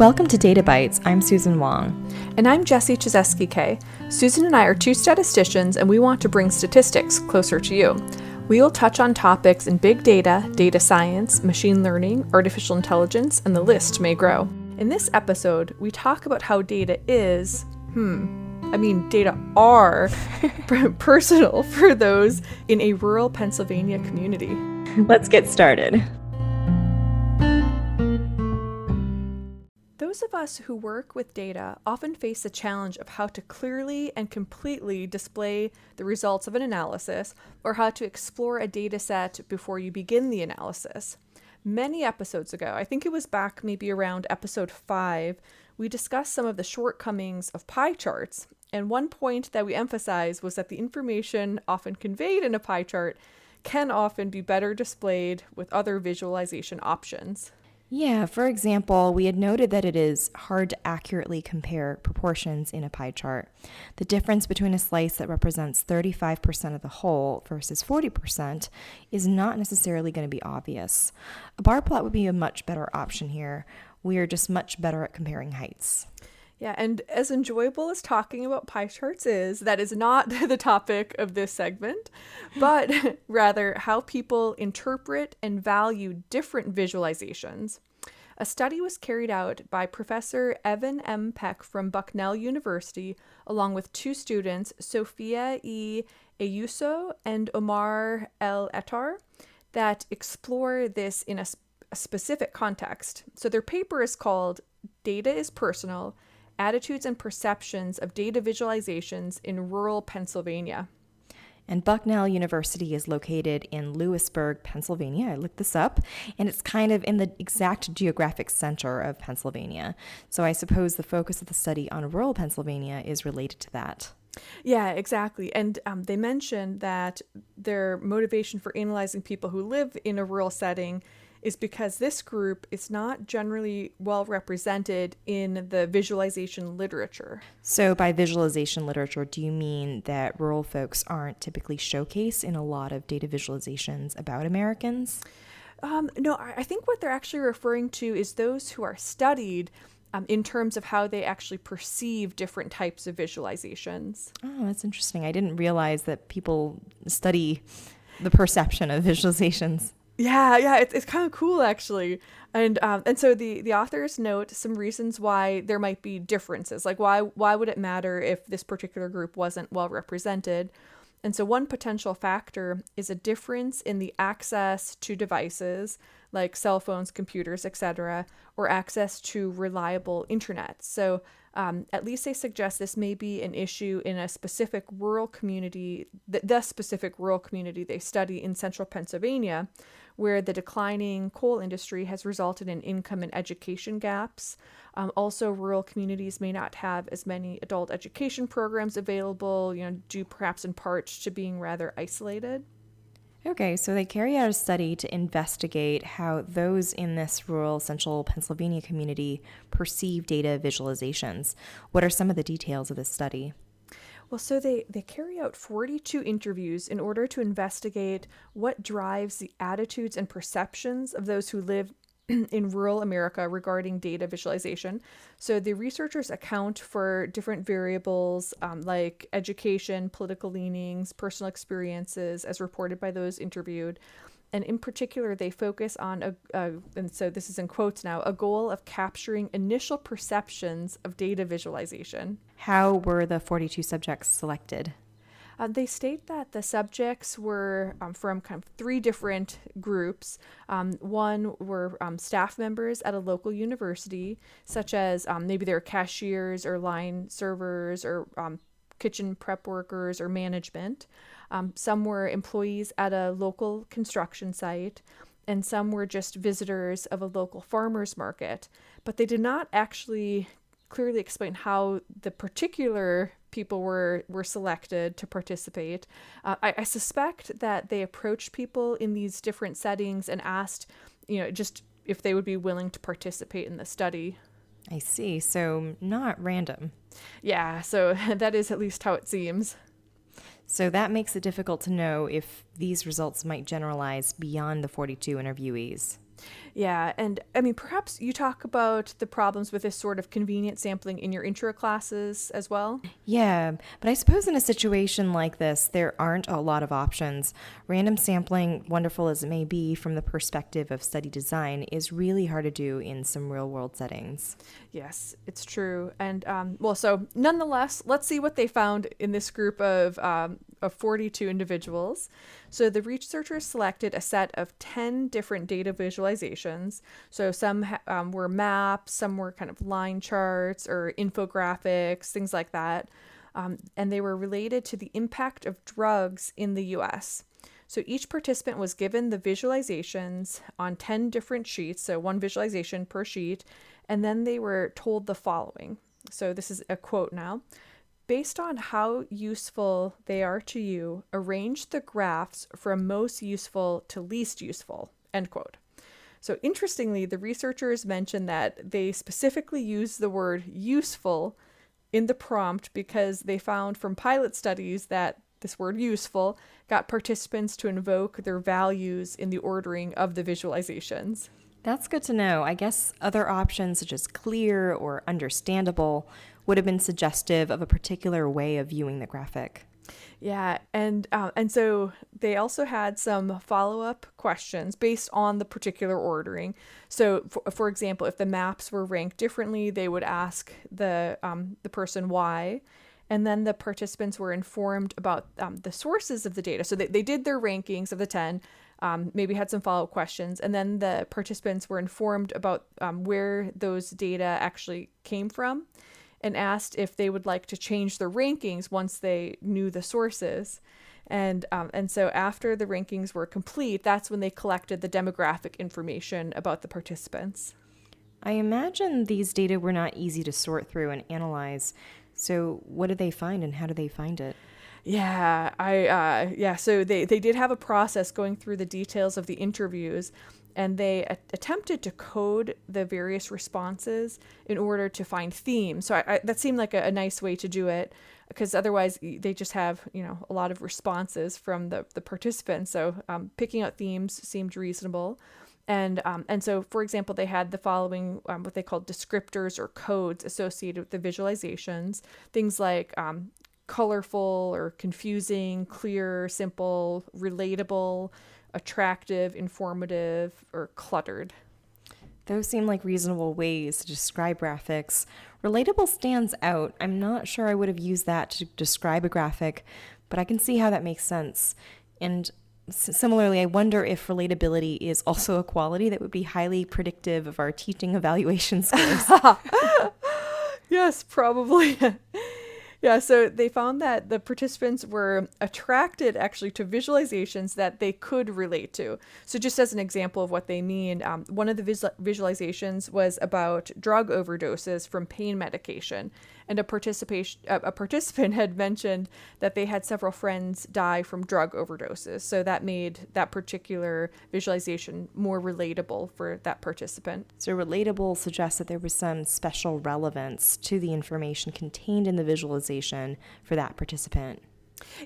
Welcome to Data Bytes. I'm Susan Wong. And I'm Jessie Chizeski K. Susan and I are two statisticians, and we want to bring statistics closer to you. We will touch on topics in big data, data science, machine learning, artificial intelligence, and the list may grow. In this episode, we talk about how data is, hmm, I mean, data are personal for those in a rural Pennsylvania community. Let's get started. Those of us who work with data often face the challenge of how to clearly and completely display the results of an analysis or how to explore a data set before you begin the analysis. Many episodes ago, I think it was back maybe around episode 5, we discussed some of the shortcomings of pie charts. And one point that we emphasized was that the information often conveyed in a pie chart can often be better displayed with other visualization options. Yeah, for example, we had noted that it is hard to accurately compare proportions in a pie chart. The difference between a slice that represents 35% of the whole versus 40% is not necessarily going to be obvious. A bar plot would be a much better option here. We are just much better at comparing heights. Yeah, and as enjoyable as talking about pie charts is, that is not the topic of this segment, but rather how people interpret and value different visualizations. A study was carried out by Professor Evan M. Peck from Bucknell University, along with two students, Sofia E. Ayuso and Omar El-Etr, that explore this in a, a specific context. So their paper is called Data is Personal Attitudes and Perceptions of Data Visualizations in Rural Pennsylvania. And Bucknell University is located in Lewisburg, Pennsylvania. I looked this up, and it's kind of in the exact geographic center of Pennsylvania. So I suppose the focus of the study on rural Pennsylvania is related to that. Yeah, exactly. And um, they mentioned that their motivation for analyzing people who live in a rural setting is because this group is not generally well represented in the visualization literature. So, by visualization literature, do you mean that rural folks aren't typically showcased in a lot of data visualizations about Americans? Um, no, I think what they're actually referring to is those who are studied um, in terms of how they actually perceive different types of visualizations. Oh, that's interesting. I didn't realize that people study the perception of visualizations. Yeah, yeah, it's, it's kind of cool actually. And um, and so the the authors note some reasons why there might be differences. Like why why would it matter if this particular group wasn't well represented? And so one potential factor is a difference in the access to devices like cell phones, computers, etc., or access to reliable internet. So um, at least they suggest this may be an issue in a specific rural community, the, the specific rural community they study in central Pennsylvania, where the declining coal industry has resulted in income and education gaps. Um, also, rural communities may not have as many adult education programs available, you know, due perhaps in part to being rather isolated. Okay, so they carry out a study to investigate how those in this rural central Pennsylvania community perceive data visualizations. What are some of the details of this study? Well, so they, they carry out 42 interviews in order to investigate what drives the attitudes and perceptions of those who live in rural America regarding data visualization. So the researchers account for different variables um, like education, political leanings, personal experiences, as reported by those interviewed. And in particular, they focus on a, a, and so this is in quotes now, a goal of capturing initial perceptions of data visualization. How were the 42 subjects selected? Uh, they state that the subjects were um, from kind of three different groups. Um, one were um, staff members at a local university, such as um, maybe they're cashiers or line servers or um, kitchen prep workers or management. Um, some were employees at a local construction site, and some were just visitors of a local farmer's market. But they did not actually clearly explain how the particular people were were selected to participate. Uh, I, I suspect that they approached people in these different settings and asked, you know, just if they would be willing to participate in the study. I see. So not random. Yeah. So that is at least how it seems. So that makes it difficult to know if these results might generalize beyond the 42 interviewees. Yeah, and I mean, perhaps you talk about the problems with this sort of convenient sampling in your intro classes as well. Yeah, but I suppose in a situation like this, there aren't a lot of options. Random sampling, wonderful as it may be from the perspective of study design, is really hard to do in some real world settings. Yes, it's true. And um, well, so nonetheless, let's see what they found in this group of, um, of 42 individuals. So the researchers selected a set of 10 different data visualizations. So some um, were maps, some were kind of line charts or infographics, things like that. Um, and they were related to the impact of drugs in the US. So each participant was given the visualizations on 10 different sheets, so one visualization per sheet, and then they were told the following. So this is a quote now. Based on how useful they are to you, arrange the graphs from most useful to least useful. End quote. So, interestingly, the researchers mentioned that they specifically used the word useful in the prompt because they found from pilot studies that this word useful got participants to invoke their values in the ordering of the visualizations. That's good to know. I guess other options such as clear or understandable would have been suggestive of a particular way of viewing the graphic. Yeah, and uh, and so they also had some follow up questions based on the particular ordering. So, for, for example, if the maps were ranked differently, they would ask the um, the person why, and then the participants were informed about um, the sources of the data. So they, they did their rankings of the ten, um, maybe had some follow up questions, and then the participants were informed about um, where those data actually came from and asked if they would like to change their rankings once they knew the sources. And, um, and so after the rankings were complete, that's when they collected the demographic information about the participants. I imagine these data were not easy to sort through and analyze. So, what did they find and how did they find it? Yeah, I uh, yeah. So they they did have a process going through the details of the interviews, and they a- attempted to code the various responses in order to find themes. So I, I, that seemed like a, a, nice way to do it because otherwise they just have you know a lot of responses from the, the participants. So um, picking out themes seemed reasonable. And, um, and so, for example, they had the following um, what they called descriptors or codes associated with the visualizations. Things like um, colorful or confusing, clear, simple, relatable, attractive, informative, or cluttered. Those seem like reasonable ways to describe graphics. Relatable stands out. I'm not sure I would have used that to describe a graphic, but I can see how that makes sense. And similarly, I wonder if relatability is also a quality that would be highly predictive of our teaching evaluation scores. yes, probably. Yeah, so they found that the participants were attracted actually to visualizations that they could relate to. So, just as an example of what they mean, um, one of the visual- visualizations was about drug overdoses from pain medication. And a participation a participant had mentioned that they had several friends die from drug overdoses. So that made that particular visualization more relatable for that participant. So relatable suggests that there was some special relevance to the information contained in the visualization for that participant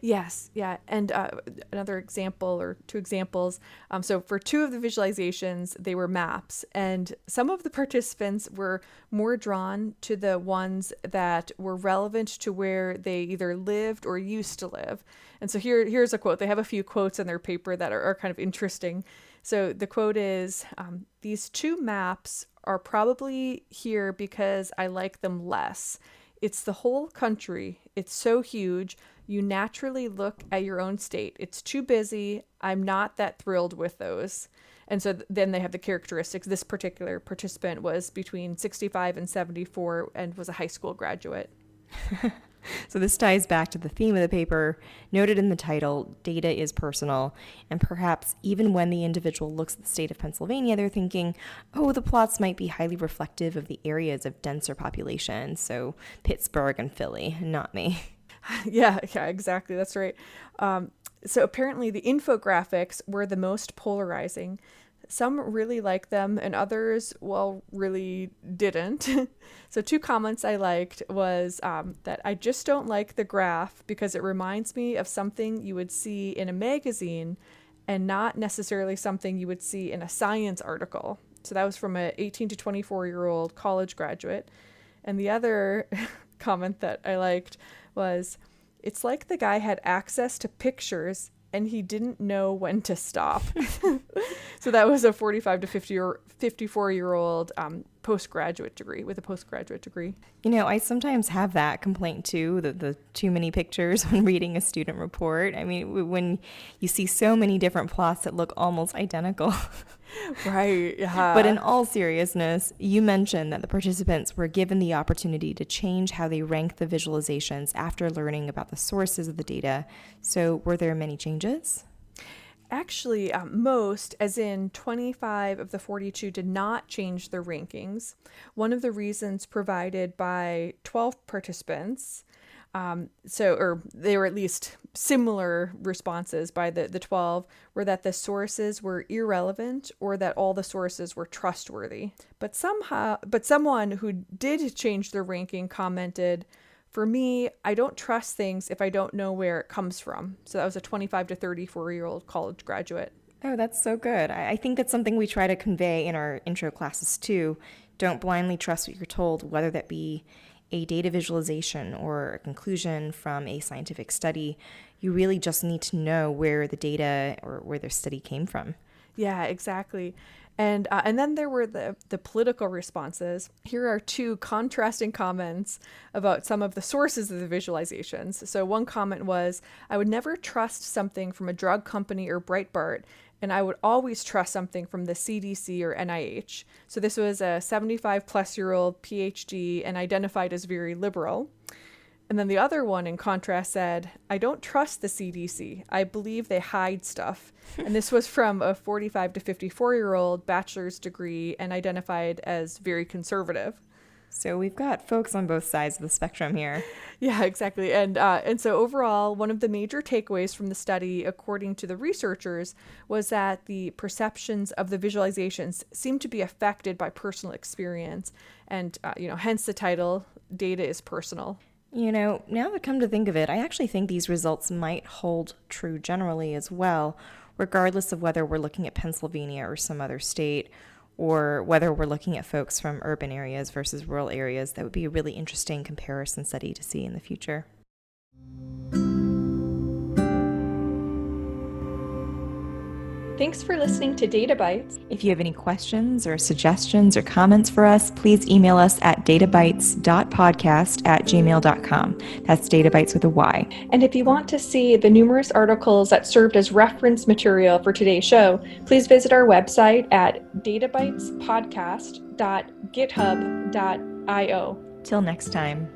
Yes, yeah. And uh, another example or two examples. Um, so, for two of the visualizations, they were maps, and some of the participants were more drawn to the ones that were relevant to where they either lived or used to live. And so, here, here's a quote. They have a few quotes in their paper that are, are kind of interesting. So, the quote is um, These two maps are probably here because I like them less. It's the whole country. It's so huge you naturally look at your own state. It's too busy. I'm not that thrilled with those. And so then they have the characteristics. This particular participant was between 65 and 74 and was a high school graduate. so this ties back to the theme of the paper, noted in the title Data is Personal. And perhaps even when the individual looks at the state of Pennsylvania, they're thinking, oh, the plots might be highly reflective of the areas of denser population. So Pittsburgh and Philly, not me. yeah, yeah, exactly. That's right. Um, so apparently, the infographics were the most polarizing. Some really liked them, and others, well, really didn't. so, two comments I liked was um, that I just don't like the graph because it reminds me of something you would see in a magazine and not necessarily something you would see in a science article. So that was from a 18 to 24 year old college graduate. And the other comment that I liked was it's like the guy had access to pictures and he didn't know when to stop. so that was a 45 to 50 or 54 year old um, postgraduate degree with a postgraduate degree. You know, I sometimes have that complaint too, the, the too many pictures when reading a student report. I mean, when you see so many different plots that look almost identical. right. Yeah. But in all seriousness, you mentioned that the participants were given the opportunity to change how they rank the visualizations after learning about the sources of the data. So, were there many changes? Actually, um, most, as in 25 of the 42, did not change their rankings. One of the reasons provided by 12 participants um, so, or they were at least similar responses by the, the 12 were that the sources were irrelevant or that all the sources were trustworthy. But somehow, but someone who did change their ranking commented, for me, I don't trust things if I don't know where it comes from. So that was a 25 to 34 year old college graduate. Oh, that's so good. I think that's something we try to convey in our intro classes too. Don't blindly trust what you're told, whether that be a data visualization or a conclusion from a scientific study, you really just need to know where the data or where the study came from. Yeah, exactly. And uh, and then there were the the political responses. Here are two contrasting comments about some of the sources of the visualizations. So one comment was, "I would never trust something from a drug company or Breitbart and I would always trust something from the CDC or NIH. So this was a 75 plus year old PhD and identified as very liberal. And then the other one, in contrast, said, I don't trust the CDC. I believe they hide stuff. and this was from a 45 to 54 year old bachelor's degree and identified as very conservative. So we've got folks on both sides of the spectrum here. Yeah, exactly. And uh, and so overall, one of the major takeaways from the study, according to the researchers, was that the perceptions of the visualizations seem to be affected by personal experience, and uh, you know, hence the title "Data is Personal." You know, now that come to think of it, I actually think these results might hold true generally as well, regardless of whether we're looking at Pennsylvania or some other state or whether we're looking at folks from urban areas versus rural areas, that would be a really interesting comparison study to see in the future. Thanks for listening to databytes If you have any questions or suggestions or comments for us, please email us at databytes.podcast at gmail.com. That's databytes with a Y. And if you want to see the numerous articles that served as reference material for today's show, please visit our website at databytespodcast.github.io. Till next time.